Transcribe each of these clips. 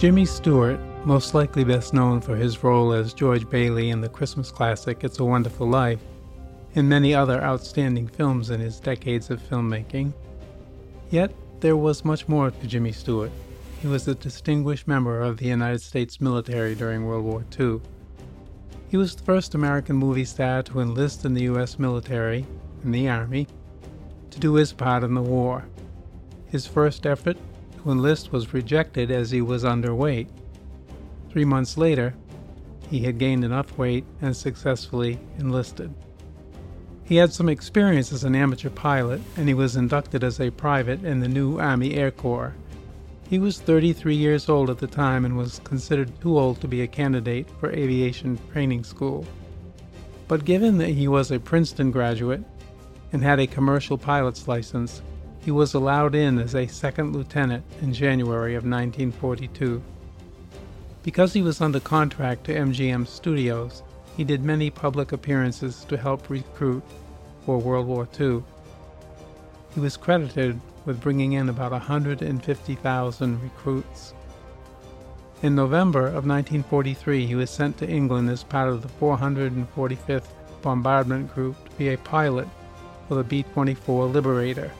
Jimmy Stewart, most likely best known for his role as George Bailey in the Christmas classic It's a Wonderful Life, and many other outstanding films in his decades of filmmaking. Yet, there was much more to Jimmy Stewart. He was a distinguished member of the United States military during World War II. He was the first American movie star to enlist in the U.S. military, in the Army, to do his part in the war. His first effort to enlist was rejected as he was underweight. Three months later, he had gained enough weight and successfully enlisted. He had some experience as an amateur pilot, and he was inducted as a private in the new Army Air Corps. He was 33 years old at the time and was considered too old to be a candidate for aviation training school. But given that he was a Princeton graduate and had a commercial pilot's license, he was allowed in as a second lieutenant in January of 1942. Because he was under contract to MGM Studios, he did many public appearances to help recruit for World War II. He was credited with bringing in about 150,000 recruits. In November of 1943, he was sent to England as part of the 445th Bombardment Group to be a pilot for the B 24 Liberator.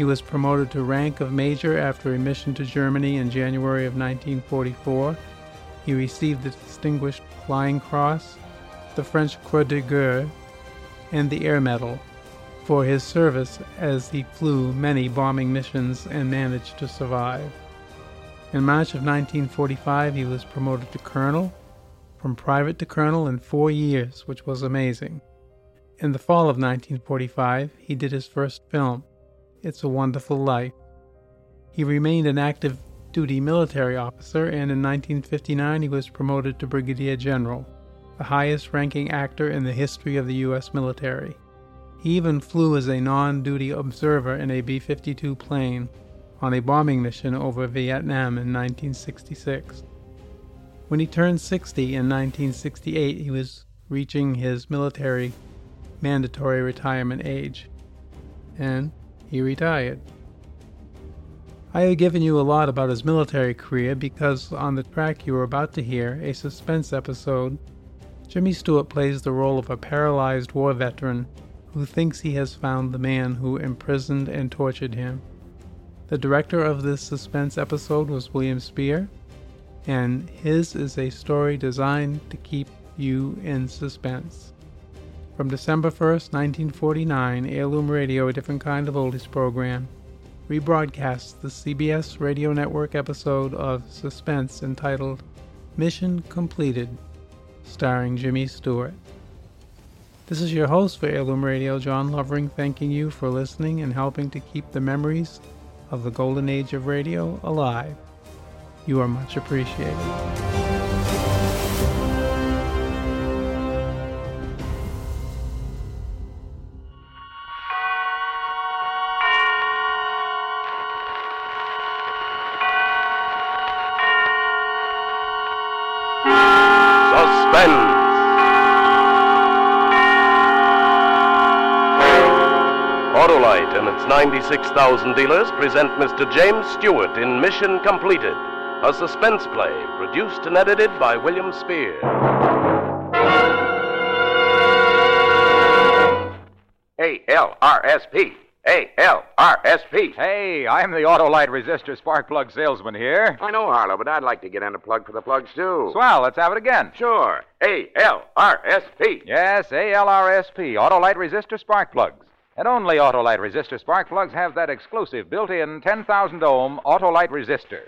He was promoted to rank of major after a mission to Germany in January of 1944. He received the Distinguished Flying Cross, the French Croix de Guerre, and the Air Medal for his service as he flew many bombing missions and managed to survive. In March of 1945, he was promoted to colonel, from private to colonel in four years, which was amazing. In the fall of 1945, he did his first film, it's a Wonderful Life. He remained an active duty military officer, and in 1959 he was promoted to Brigadier General, the highest ranking actor in the history of the U.S. military. He even flew as a non duty observer in a B 52 plane on a bombing mission over Vietnam in 1966. When he turned 60 in 1968, he was reaching his military mandatory retirement age. And he retired. I have given you a lot about his military career because on the track you are about to hear, a suspense episode, Jimmy Stewart plays the role of a paralyzed war veteran who thinks he has found the man who imprisoned and tortured him. The director of this suspense episode was William Spier, and his is a story designed to keep you in suspense. From December 1st, 1949, Heirloom Radio, a different kind of oldies program, rebroadcasts the CBS Radio Network episode of Suspense entitled Mission Completed, starring Jimmy Stewart. This is your host for Heirloom Radio, John Lovering, thanking you for listening and helping to keep the memories of the golden age of radio alive. You are much appreciated. 6000 dealers present Mr. James Stewart in Mission Completed, a suspense play produced and edited by William Spier. A L R S P. A L R S P. Hey, I'm the Autolite resistor spark plug salesman here. I know, Harlow, but I'd like to get in a plug for the plugs, too. Swell, let's have it again. Sure. A L R S P. Yes, A L R S P. Autolite resistor spark plugs. And only Autolite resistor spark plugs have that exclusive built-in 10,000 ohm Autolite resistor.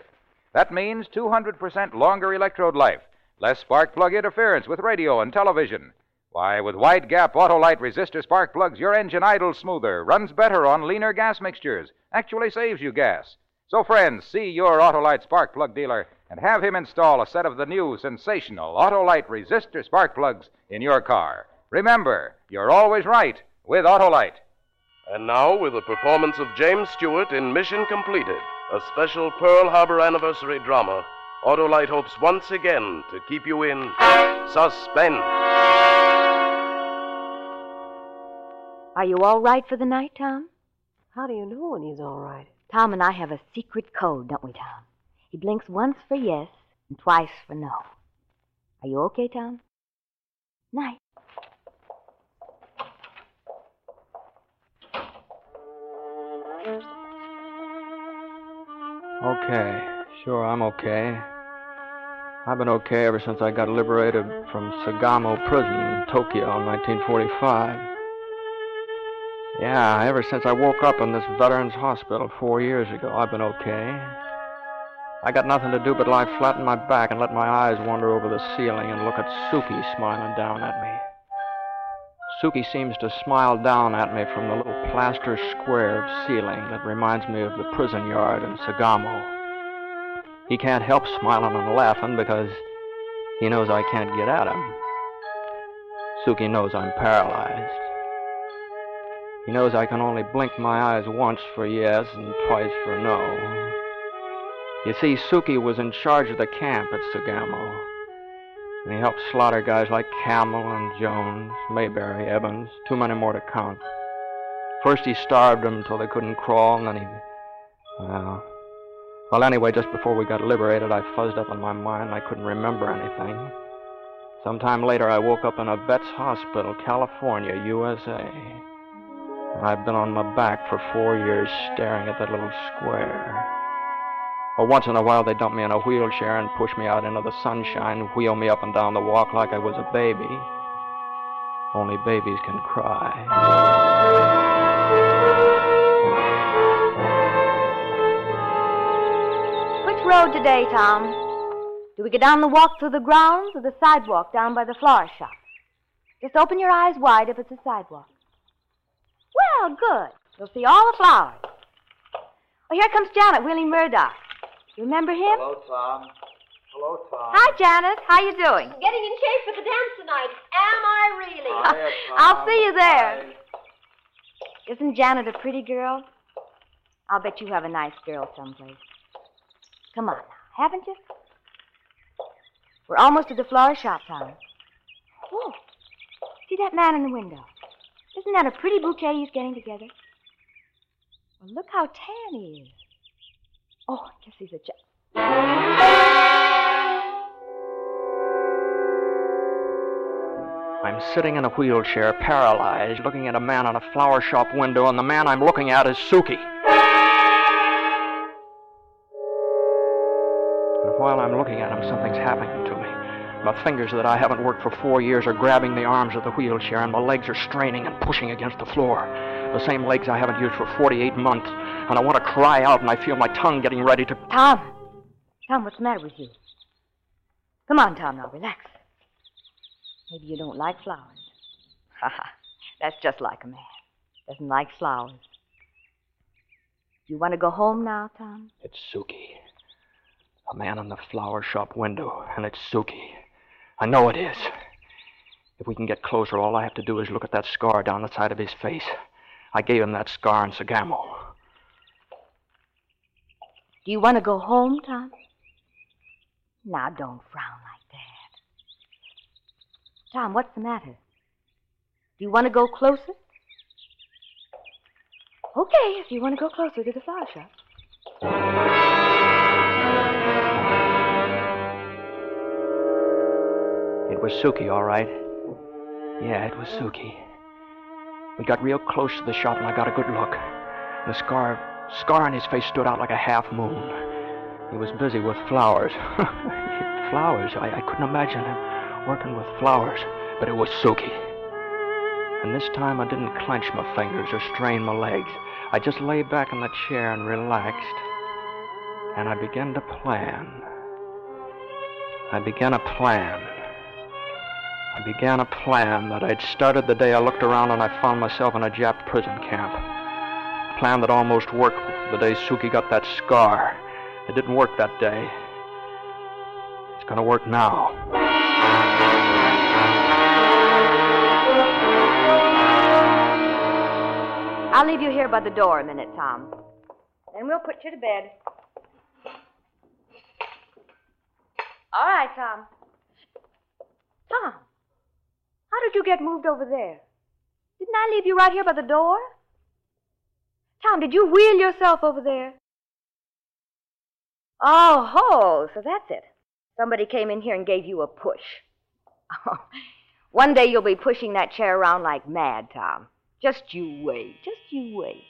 That means 200% longer electrode life, less spark plug interference with radio and television. Why, with wide gap Autolite resistor spark plugs, your engine idles smoother, runs better on leaner gas mixtures, actually saves you gas. So, friends, see your Autolite spark plug dealer and have him install a set of the new sensational Autolite resistor spark plugs in your car. Remember, you're always right with Autolite. And now, with the performance of James Stewart in Mission Completed, a special Pearl Harbor anniversary drama, Autolite hopes once again to keep you in suspense. Are you all right for the night, Tom? How do you know when he's all right? Tom and I have a secret code, don't we, Tom? He blinks once for yes and twice for no. Are you okay, Tom? Night. Okay, sure, I'm okay. I've been okay ever since I got liberated from Sagamo Prison in Tokyo in 1945. Yeah, ever since I woke up in this Veterans Hospital four years ago, I've been okay. I got nothing to do but lie flat on my back and let my eyes wander over the ceiling and look at Suki smiling down at me. Suki seems to smile down at me from the little plaster square of ceiling that reminds me of the prison yard in Sagamo. He can't help smiling and laughing because he knows I can't get at him. Suki knows I'm paralyzed. He knows I can only blink my eyes once for yes and twice for no. You see, Suki was in charge of the camp at Sagamo. And he helped slaughter guys like Camel and Jones, Mayberry, Evans, too many more to count. First he starved them until they couldn't crawl, and then he. Well, well, anyway, just before we got liberated, I fuzzed up in my mind I couldn't remember anything. Sometime later, I woke up in a vet's hospital, California, USA. And I've been on my back for four years staring at that little square. Or once in a while, they dump me in a wheelchair and push me out into the sunshine, wheel me up and down the walk like I was a baby. Only babies can cry. Which road today, Tom? Do we go down the walk through the grounds or the sidewalk down by the flower shop? Just open your eyes wide if it's a sidewalk. Well, good. You'll see all the flowers. Oh, here comes Janet wheeling Murdoch. You remember him? Hello, Tom. Hello, Tom. Hi, Janet. How you doing? Getting in shape for the dance tonight. Am I really? Hiya, I'll see you there. Hi. Isn't Janet a pretty girl? I'll bet you have a nice girl someplace. Come on now, haven't you? We're almost to the flower shop, Tom. Oh, see that man in the window? Isn't that a pretty bouquet he's getting together? Well, look how tan he is. Oh, I guess he's a ch- I'm sitting in a wheelchair, paralyzed, looking at a man in a flower shop window, and the man I'm looking at is Suki. And while I'm looking at him, something's happening to me. My fingers that I haven't worked for four years are grabbing the arms of the wheelchair, and my legs are straining and pushing against the floor. The same legs I haven't used for 48 months. And I want to cry out, and I feel my tongue getting ready to. Tom! Tom, what's the matter with you? Come on, Tom, now, relax. Maybe you don't like flowers. Ha ha. That's just like a man. Doesn't like flowers. You want to go home now, Tom? It's Suki. A man in the flower shop window, and it's Suki. I know it is. If we can get closer, all I have to do is look at that scar down the side of his face. I gave him that scar in Sagamo. Do you want to go home, Tom? Now, don't frown like that. Tom, what's the matter? Do you want to go closer? Okay, if you want to go closer to the flower shop. Was Suki, all right. Yeah, it was Suki. We got real close to the shop, and I got a good look. The scar, scar on his face stood out like a half moon. He was busy with flowers. flowers? I, I couldn't imagine him working with flowers, but it was Suki. And this time I didn't clench my fingers or strain my legs. I just lay back in the chair and relaxed. And I began to plan. I began a plan. I began a plan that I'd started the day I looked around and I found myself in a Jap prison camp. A plan that almost worked the day Suki got that scar. It didn't work that day. It's gonna work now. I'll leave you here by the door a minute, Tom. Then we'll put you to bed. All right, Tom. Tom, how did you get moved over there? Didn't I leave you right here by the door? Tom, did you wheel yourself over there? Oh, ho, so that's it. Somebody came in here and gave you a push. Oh, one day you'll be pushing that chair around like mad, Tom. Just you wait. Just you wait.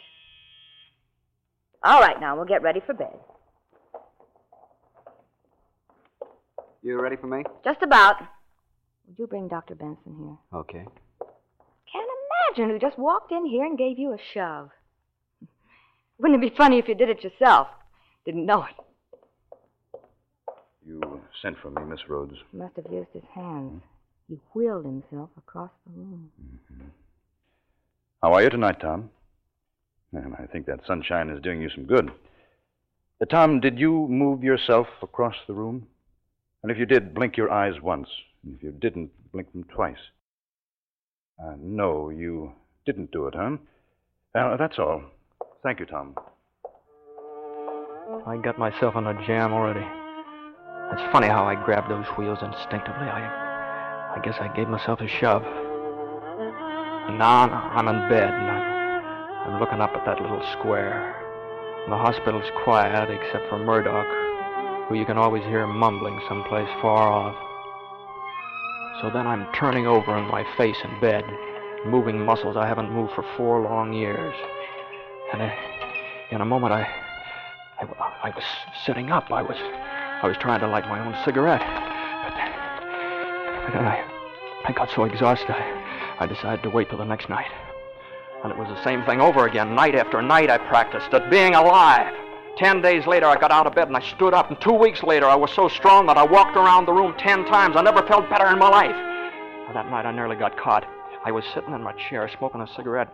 All right, now we'll get ready for bed. You ready for me? Just about. Would you bring Dr. Benson here? Okay. Can't imagine who just walked in here and gave you a shove. Wouldn't it be funny if you did it yourself? Didn't know it. You sent for me, Miss Rhodes. He must have used his hands. He wheeled himself across the room. How are you tonight, Tom? And I think that sunshine is doing you some good. Uh, Tom, did you move yourself across the room? And if you did, blink your eyes once. If you didn't, blink them twice. Uh, no, you didn't do it, huh? Uh, that's all. Thank you, Tom. I got myself in a jam already. It's funny how I grabbed those wheels instinctively. I, I guess I gave myself a shove. Now I'm in bed and I'm, I'm looking up at that little square. And the hospital's quiet except for Murdoch, who you can always hear mumbling someplace far off. So then I'm turning over on my face in bed, moving muscles I haven't moved for four long years. And I, in a moment, I, I, I was sitting up. I was, I was trying to light my own cigarette. But, then I, I got so exhausted, I, I decided to wait till the next night. And it was the same thing over again. Night after night, I practiced at being alive. Ten days later, I got out of bed and I stood up. And two weeks later, I was so strong that I walked around the room ten times. I never felt better in my life. That night, I nearly got caught. I was sitting in my chair smoking a cigarette.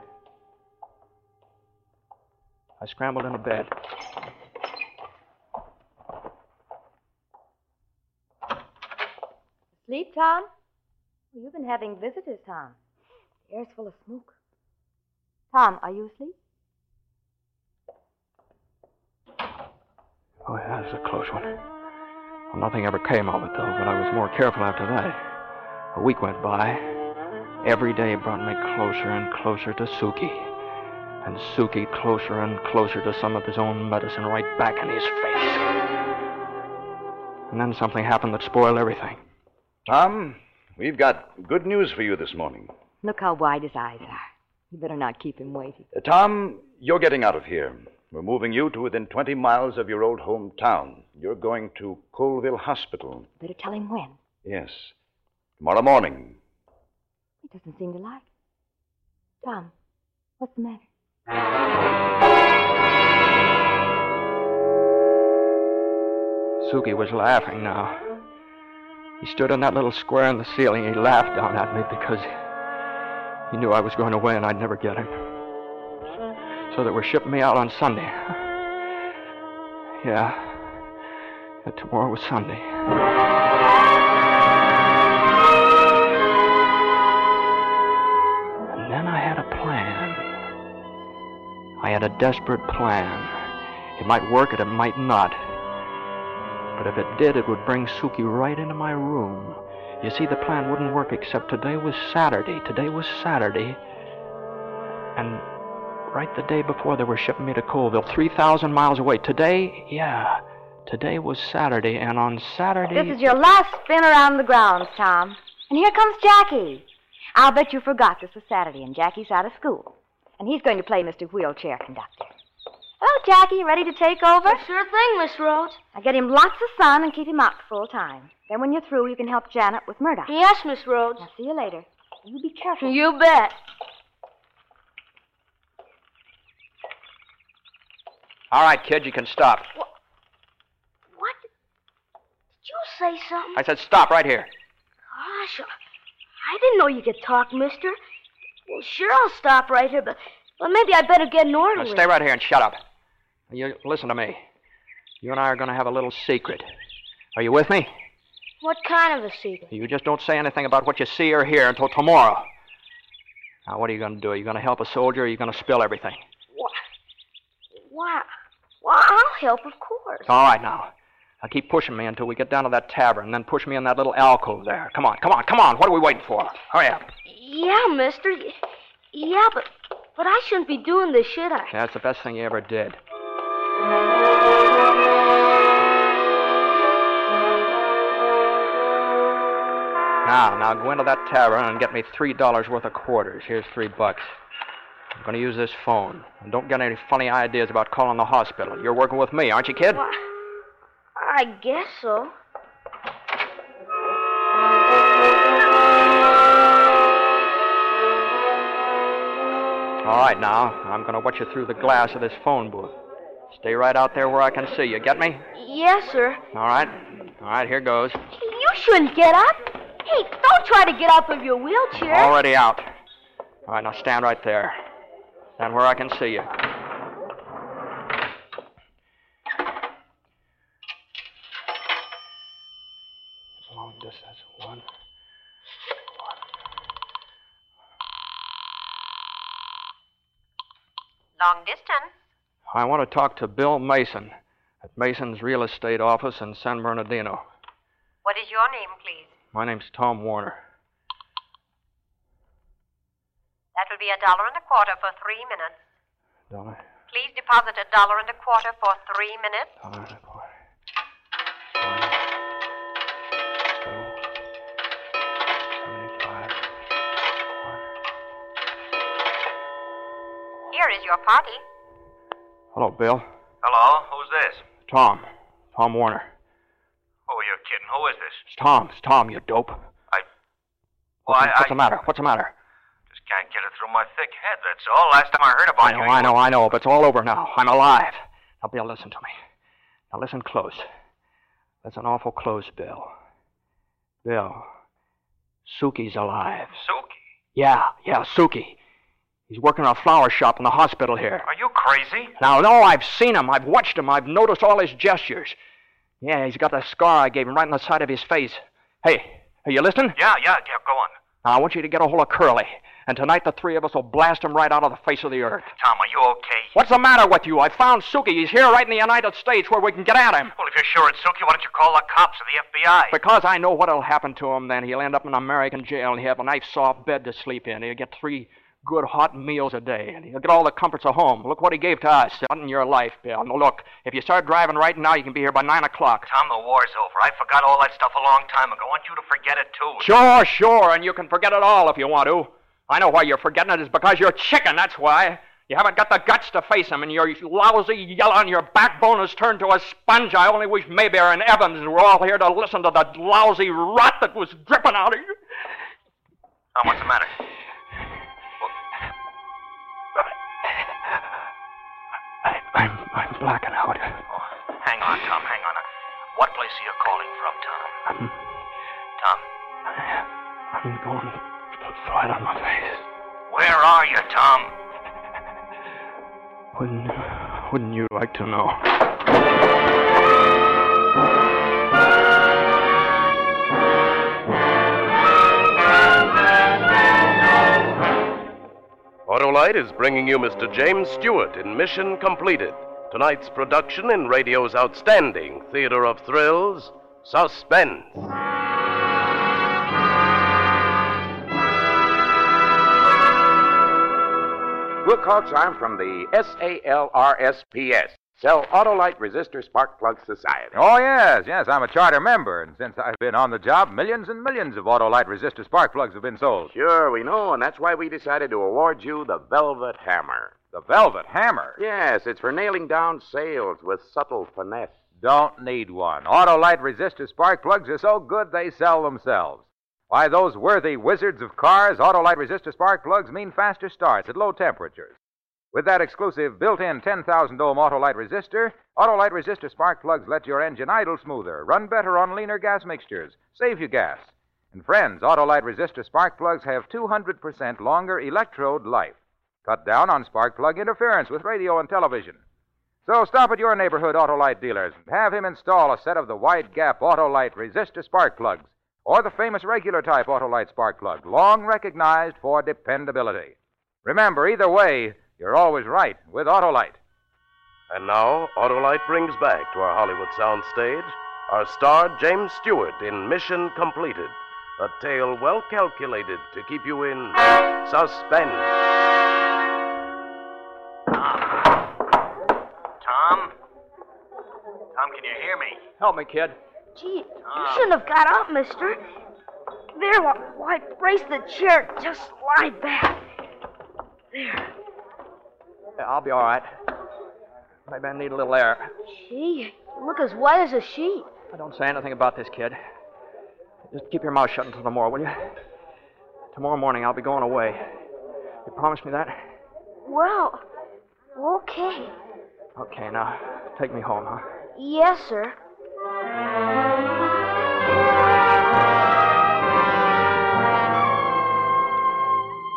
I scrambled into bed. Sleep, Tom? You've been having visitors, Tom. The air's full of smoke. Tom, are you asleep? Oh, yeah, this is a close one. Well, nothing ever came of it, though, but I was more careful after that. A week went by. Every day brought me closer and closer to Suki. And Suki closer and closer to some of his own medicine right back in his face. And then something happened that spoiled everything. Tom, we've got good news for you this morning. Look how wide his eyes are. You better not keep him waiting. Uh, Tom, you're getting out of here. We're moving you to within 20 miles of your old hometown. You're going to Colville Hospital. Better tell him when. Yes. Tomorrow morning. He doesn't seem to like it. Tom, what's the matter? Suki was laughing now. He stood on that little square in the ceiling. He laughed down at me because he knew I was going away and I'd never get him. So they were shipping me out on Sunday. Yeah. yeah tomorrow was Sunday. And then I had a plan. I had a desperate plan. It might work and it might not. But if it did, it would bring Suki right into my room. You see, the plan wouldn't work except today was Saturday. Today was Saturday. And right the day before they were shipping me to Colville, 3,000 miles away. Today, yeah, today was Saturday. And on Saturday. This is your last spin around the grounds, Tom. And here comes Jackie. I'll bet you forgot this was Saturday and Jackie's out of school. And he's going to play Mr. Wheelchair Conductor. Hello, Jackie. Ready to take over? Sure thing, Miss Rhodes. Now get him lots of sun and keep him out full time. Then when you're through, you can help Janet with Murdoch. Yes, Miss Rhodes. Now see you later. You be careful. You bet. All right, kid, you can stop. What? Did you say something? I said stop right here. Gosh, I didn't know you could talk, mister. Well, sure, I'll stop right here, but, but maybe I'd better get an order. Now stay right here and shut up. You listen to me. You and I are going to have a little secret. Are you with me? What kind of a secret? You just don't say anything about what you see or hear until tomorrow. Now, what are you going to do? Are you going to help a soldier or are you going to spill everything? What? Why? Well, I'll help, of course. All right, now. Now keep pushing me until we get down to that tavern, then push me in that little alcove there. Come on, come on, come on. What are we waiting for? Hurry up. Yeah, mister. Yeah, but, but I shouldn't be doing this, should I? That's the best thing you ever did. Now, now go into that tavern and get me three dollars worth of quarters. Here's three bucks. I'm going to use this phone. And don't get any funny ideas about calling the hospital. You're working with me, aren't you, kid? Why, I guess so. All right, now. I'm going to watch you through the glass of this phone booth. Stay right out there where I can see you. Get me? Yes, sir. All right. All right, here goes. You shouldn't get up. Hey, don't try to get out of your wheelchair. I'm Already out. All right, now stand right there. Stand where I can see you. Long distance. One. Long distance. I want to talk to Bill Mason at Mason's real estate office in San Bernardino. What is your name, please? My name's Tom Warner. That will be a dollar and a quarter for three minutes. Dollar, Please deposit a dollar and a quarter for three minutes. dollar and a quarter. Here is your party. Hello, Bill. Hello, who's this? Tom. Tom Warner. Oh, you're kidding. Who is this? It's Tom. It's Tom, you dope. I. What's, Why, what's I the matter? What's the matter? Can't get it through my thick head, that's all. Last time I heard about I know, you. I know, I know, but it's all over now. I'm alive. Now, Bill, listen to me. Now, listen close. That's an awful close, Bill. Bill, Suki's alive. Suki? Yeah, yeah, Suki. He's working in a flower shop in the hospital here. Are you crazy? Now, no, I've seen him. I've watched him. I've noticed all his gestures. Yeah, he's got that scar I gave him right on the side of his face. Hey, are you listening? Yeah, yeah, yeah, go on. I want you to get a hold of Curly. And tonight the three of us will blast him right out of the face of the earth. Tom, are you okay? What's the matter with you? I found Suki. He's here right in the United States where we can get at him. Well, if you're sure it's Suki, why don't you call the cops or the FBI? Because I know what'll happen to him then. He'll end up in American jail and he'll have a nice soft bed to sleep in. He'll get three good hot meals a day and he'll get all the comforts of home. Look what he gave to us. Not in your life, Bill. Now, look, if you start driving right now, you can be here by 9 o'clock. Tom, the war's over. I forgot all that stuff a long time ago. I want you to forget it, too. Sure, sure, and you can forget it all if you want to. I know why you're forgetting it is because you're chicken, that's why. You haven't got the guts to face him, and your lousy yellow and your backbone has turned to a sponge. I only wish Mayberry and Evans were all here to listen to the lousy rot that was dripping out of you. Tom, what's the matter? I'm, I'm blacking out. Oh, hang on, Tom, hang on. What place are you calling from, Tom? Tom, I'm going flat on my face. where are you, Tom? Wouldn't, wouldn't you like to know? Autolite is bringing you Mr. James Stewart in Mission Completed. Tonight's production in radio's outstanding theater of thrills, Suspense. Call charm from the SALRSPS, Sell Autolite Resistor Spark Plug Society. Oh, yes, yes, I'm a charter member, and since I've been on the job, millions and millions of Autolite resistor spark plugs have been sold. Sure, we know, and that's why we decided to award you the Velvet Hammer. The Velvet Hammer? Yes, it's for nailing down sales with subtle finesse. Don't need one. Autolite resistor spark plugs are so good they sell themselves. Why, those worthy wizards of cars, Autolite resistor spark plugs mean faster starts at low temperatures. With that exclusive built-in 10,000 ohm Autolite resistor, Autolite resistor spark plugs let your engine idle smoother, run better on leaner gas mixtures, save you gas. And friends, Autolite resistor spark plugs have 200% longer electrode life. Cut down on spark plug interference with radio and television. So stop at your neighborhood Autolite dealers and have him install a set of the wide gap Autolite resistor spark plugs or the famous regular type Autolite spark plug, long recognized for dependability. Remember, either way, you're always right with Autolite. And now, Autolite brings back to our Hollywood soundstage our star James Stewart in Mission Completed, a tale well calculated to keep you in suspense. Tom? Tom, can you hear me? Help me, kid. Gee, you shouldn't have got up, mister. There, why, why brace the chair. Just lie back. There. Yeah, I'll be all right. Maybe I need a little air. Gee, you look as white as a sheet. I don't say anything about this kid. Just keep your mouth shut until tomorrow, will you? Tomorrow morning I'll be going away. You promise me that? Well, okay. Okay, now take me home, huh? Yes, sir.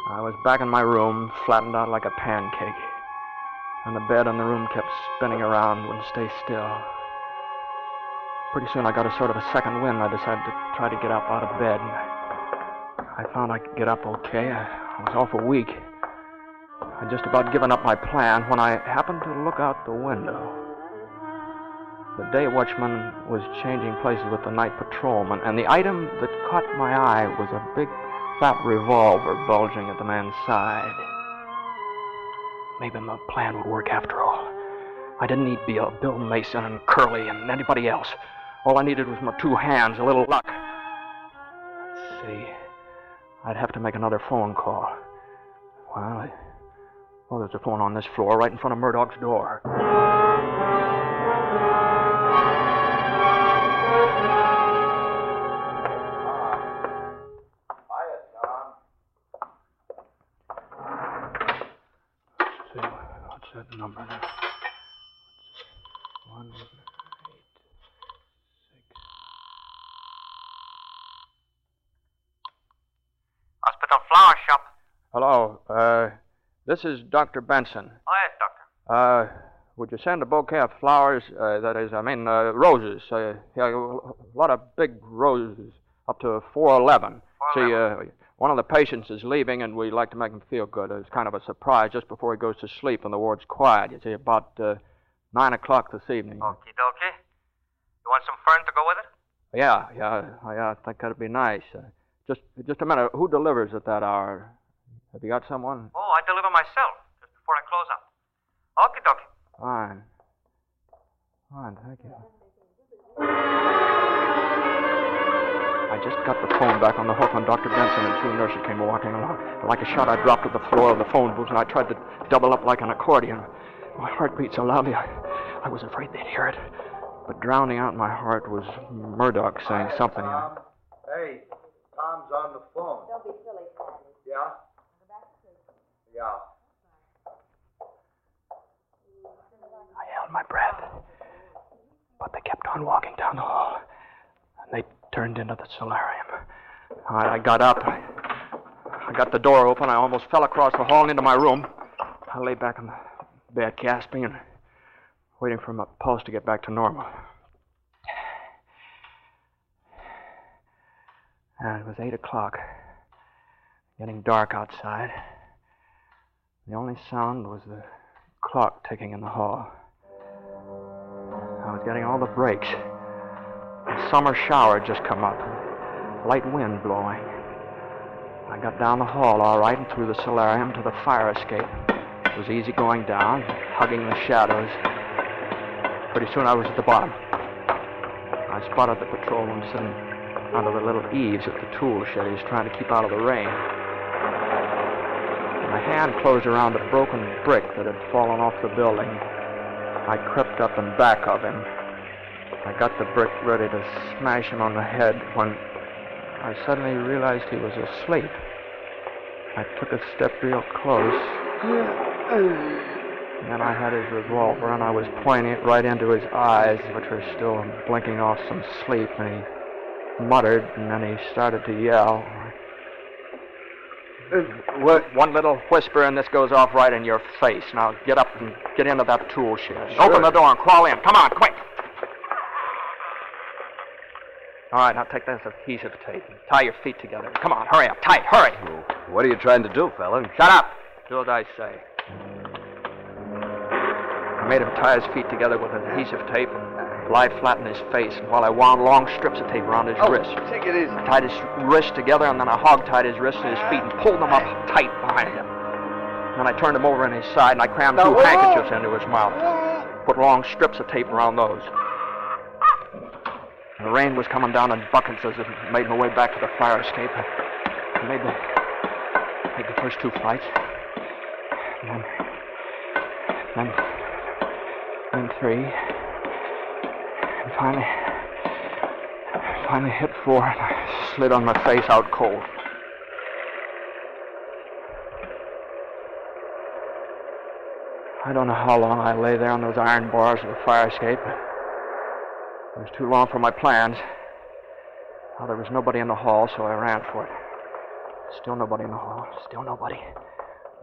I was back in my room, flattened out like a pancake. And the bed in the room kept spinning around, wouldn't stay still. Pretty soon I got a sort of a second wind. I decided to try to get up out of bed. I found I could get up okay. I was awful weak. I'd just about given up my plan when I happened to look out the window. The day watchman was changing places with the night patrolman, and the item that caught my eye was a big flat revolver bulging at the man's side. Maybe my plan would work after all. I didn't need Bill Mason and Curly and anybody else. All I needed was my two hands, a little luck. Let's see. I'd have to make another phone call. Well, I, well, there's a phone on this floor right in front of Murdoch's door. This is Dr. Benson. Oh, yes, doctor. Uh, would you send a bouquet of flowers? Uh, that is, I mean, uh, roses. Uh, yeah, a lot of big roses, up to 411. See, uh, one of the patients is leaving, and we'd like to make him feel good. It's kind of a surprise just before he goes to sleep, and the ward's quiet. You see, about uh, 9 o'clock this evening. Okie dokie. You want some fern to go with it? Yeah, yeah, yeah, I think that'd be nice. Uh, just, just a minute. Who delivers at that hour? Have you got someone? Oh, I deliver myself just before I close up. Okie dokie. Fine. Fine, thank you. I just got the phone back on the hook when Dr. Benson and two nurses came walking along. Like a shot, I dropped to the floor of the phone booth and I tried to double up like an accordion. My heart beat so loudly, I, I was afraid they'd hear it. But drowning out my heart was Murdoch saying something. Tom? Hey, Tom's on the phone. Don't be silly, Sandy. Yeah? Yeah. I held my breath. But they kept on walking down the hall. And they turned into the solarium. All right, I got up. I, I got the door open. I almost fell across the hall into my room. I lay back on the bed, gasping and waiting for my pulse to get back to normal. And it was 8 o'clock. Getting dark outside. The only sound was the clock ticking in the hall. I was getting all the breaks. A summer shower had just come up, light wind blowing. I got down the hall all right and through the solarium to the fire escape. It was easy going down, hugging the shadows. Pretty soon I was at the bottom. I spotted the patrolman sitting under the little eaves at the tool shed. He was trying to keep out of the rain. My hand closed around a broken brick that had fallen off the building. I crept up in back of him. I got the brick ready to smash him on the head when I suddenly realized he was asleep. I took a step real close. And then I had his revolver and I was pointing it right into his eyes, which were still blinking off some sleep, and he muttered and then he started to yell. What? One little whisper and this goes off right in your face. Now get up and get into that tool shed. Sure. Open the door and crawl in. Come on, quick. All right, now take this adhesive tape and tie your feet together. Come on, hurry up. Tight, hurry. What are you trying to do, fella? Shut up. Do as I say. I made him tie his feet together with adhesive tape and lie flat in his face and while I wound long strips of tape around his Oh, wrist. take it easy. I tied his wrists together and then I hog tied his wrists and his feet and pulled them up tight behind him. Then I turned him over on his side and I crammed Now, two whoa. handkerchiefs into his mouth. Put long strips of tape around those. The rain was coming down in buckets as I made my way back to the fire escape. I made the, made the first two flights. And then, then, then three. And finally, finally hit four, and I slid on my face out cold. I don't know how long I lay there on those iron bars of the fire escape. It was too long for my plans. Well, there was nobody in the hall, so I ran for it. Still nobody in the hall. Still nobody.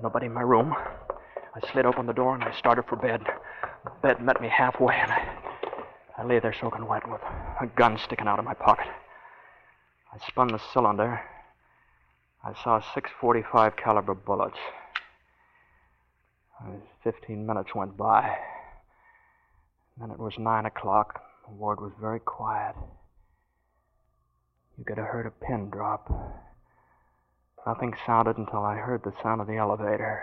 Nobody in my room. I slid open the door and I started for bed. The bed met me halfway, and I, I lay there soaking wet with a gun sticking out of my pocket. I spun the cylinder. I saw 645 caliber bullets. Fifteen minutes went by. Then it was nine o'clock. The ward was very quiet. You could have heard a pin drop. Nothing sounded until I heard the sound of the elevator.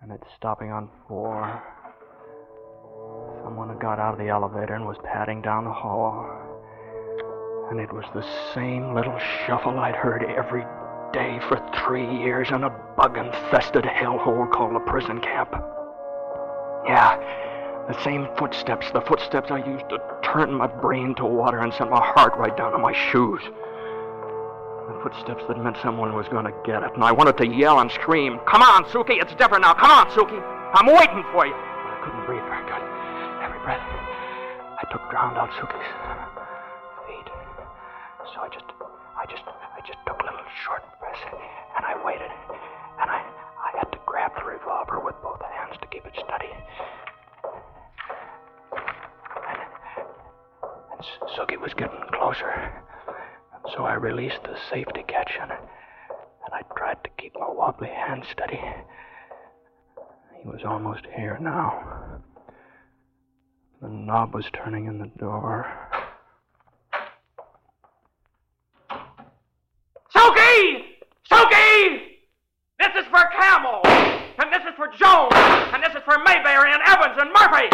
And it's stopping on four. Someone had got out of the elevator and was padding down the hall. And it was the same little shuffle I'd heard every day for three years in a bug infested hellhole called a prison camp. Yeah, the same footsteps, the footsteps I used to turn my brain to water and send my heart right down to my shoes. The footsteps that meant someone was going to get it. And I wanted to yell and scream, Come on, Suki, it's different now. Come on, Suki. I'm waiting for you. But I couldn't breathe very good. Breath, I took drowned out Suki's feet. So I just, I just, I just took little short breaths and I waited. And I, I had to grab the revolver with both hands to keep it steady. And, and was getting closer. So I released the safety catch and, and I tried to keep my wobbly hand steady. He was almost here now. The knob was turning in the door. Suki! Suki! This is for Camel! And this is for Jones! And this is for Mayberry and Evans and Murphy!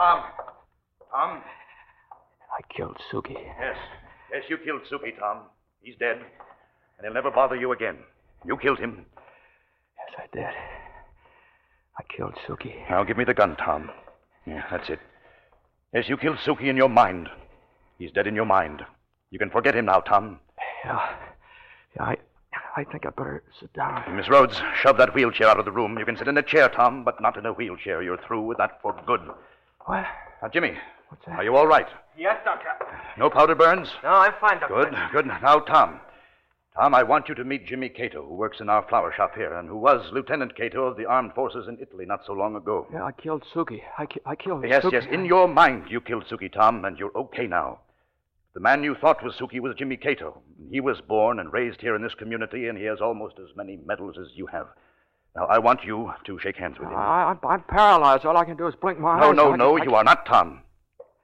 Tom. Tom? I killed Suki. Yes. Yes, you killed Suki, Tom. He's dead. And he'll never bother you again. You killed him. Yes, I did. I killed Suki. Now give me the gun, Tom. Yeah, that's it. Yes, you killed Suki in your mind. He's dead in your mind. You can forget him now, Tom. Yeah. Yeah, I, I think I'd better sit down. Miss Rhodes, shove that wheelchair out of the room. You can sit in a chair, Tom, but not in a wheelchair. You're through with that for good. What? Now, Jimmy, What's that? are you all right? Yes, Doctor. No powder burns? No, I'm fine, Doctor. Good, good. Now, Tom. Tom, I want you to meet Jimmy Cato, who works in our flower shop here, and who was Lieutenant Cato of the armed forces in Italy not so long ago. Yeah, I killed Suki. I, ki- I killed Yes, Suki. yes. In your mind, you killed Suki, Tom, and you're okay now. The man you thought was Suki was Jimmy Cato. He was born and raised here in this community, and he has almost as many medals as you have. Now, I want you to shake hands with him. I, I'm, I'm paralyzed. All I can do is blink my no, eyes. no, I- no, I- you are not Tom.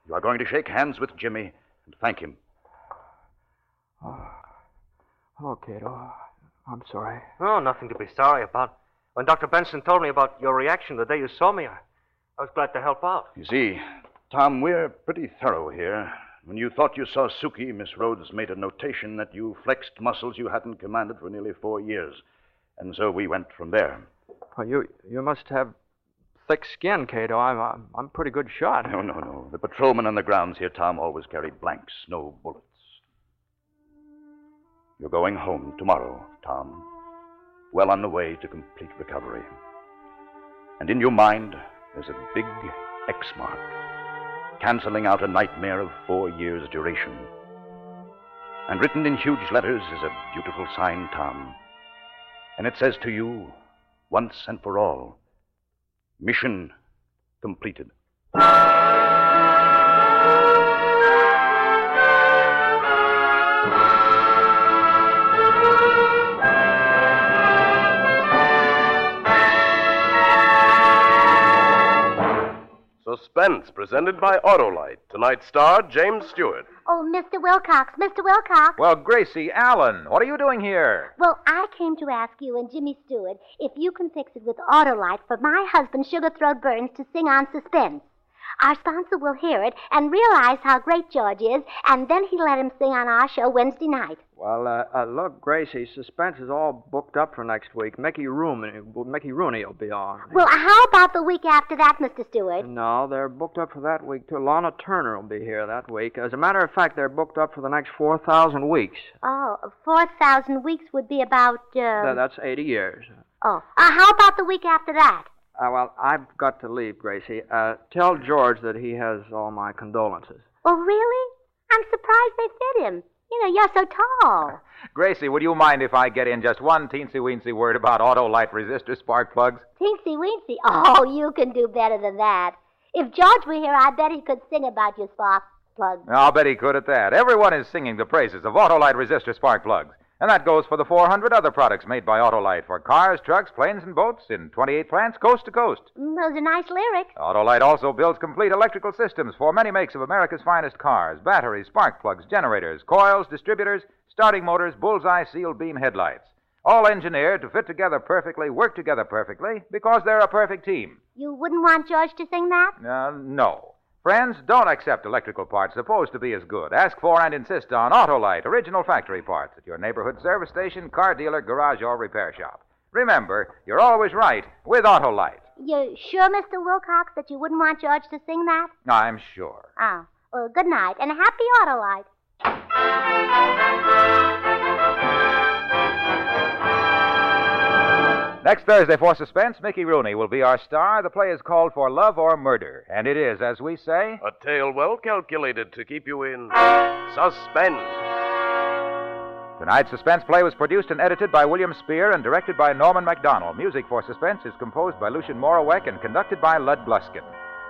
You are going to shake hands with Jimmy and thank him. Ah. Oh, Cato. I'm sorry. Oh, nothing to be sorry about. When Dr. Benson told me about your reaction the day you saw me, I, I was glad to help out. You see, Tom, we're pretty thorough here. When you thought you saw Suki, Miss Rhodes made a notation that you flexed muscles you hadn't commanded for nearly four years. And so we went from there. Well, you you must have thick skin, Cato. I'm I'm, I'm a pretty good shot. No, no, no. The patrolmen on the grounds here, Tom, always carried blanks, no bullets. You're going home tomorrow, Tom. Well on the way to complete recovery. And in your mind, there's a big X mark, canceling out a nightmare of four years' duration. And written in huge letters is a beautiful sign, Tom. And it says to you, once and for all, mission completed. Presented by Autolite. Tonight's star, James Stewart. Oh, Mr. Wilcox, Mr. Wilcox. Well, Gracie Allen, what are you doing here? Well, I came to ask you and Jimmy Stewart if you can fix it with Autolite for my husband, Sugar Throat Burns, to sing on Suspense. Our sponsor will hear it and realize how great George is, and then he'll let him sing on our show Wednesday night. Well, uh, uh, look, Gracie, suspense is all booked up for next week. Mickey Rooney, Mickey Rooney will be on. Well, how about the week after that, Mr. Stewart? No, they're booked up for that week too. Lana Turner will be here that week. As a matter of fact, they're booked up for the next four thousand weeks. Oh, 4,000 weeks would be about. Uh... Th- that's eighty years. Oh, uh, how about the week after that? Uh, well, I've got to leave, Gracie. Uh, tell George that he has all my condolences. Oh, really? I'm surprised they fit him. You know, you're so tall. Gracie, would you mind if I get in just one teensy weensy word about Autolite resistor spark plugs? Teensy weensy. Oh, you can do better than that. If George were here, I bet he could sing about your spark plugs. I'll bet he could at that. Everyone is singing the praises of Autolite resistor spark plugs. And that goes for the 400 other products made by Autolite for cars, trucks, planes, and boats in 28 plants coast to coast. Those are nice lyrics. Autolite also builds complete electrical systems for many makes of America's finest cars batteries, spark plugs, generators, coils, distributors, starting motors, bullseye sealed beam headlights. All engineered to fit together perfectly, work together perfectly, because they're a perfect team. You wouldn't want George to sing that? Uh, no. Friends, don't accept electrical parts supposed to be as good. Ask for and insist on Autolite, original factory parts at your neighborhood service station, car dealer, garage, or repair shop. Remember, you're always right with Autolite. You sure, Mr. Wilcox, that you wouldn't want George to sing that? I'm sure. Oh. Well, good night and happy Autolite. Next Thursday for Suspense, Mickey Rooney will be our star. The play is called For Love or Murder, and it is, as we say, A tale well calculated to keep you in suspense. Tonight's suspense play was produced and edited by William Spier and directed by Norman Macdonnell. Music for Suspense is composed by Lucien Moraweck and conducted by Lud Gluskin.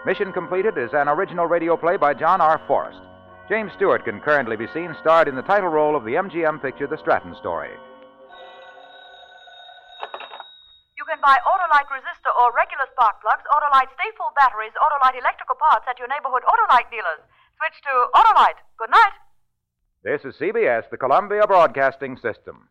Mission Completed is an original radio play by John R. Forrest. James Stewart can currently be seen starred in the title role of the MGM picture The Stratton Story. Can buy Autolite resistor or regular spark plugs, Autolite stay full batteries, Autolite electrical parts at your neighborhood Autolite dealers. Switch to Autolite. Good night. This is CBS, the Columbia Broadcasting System.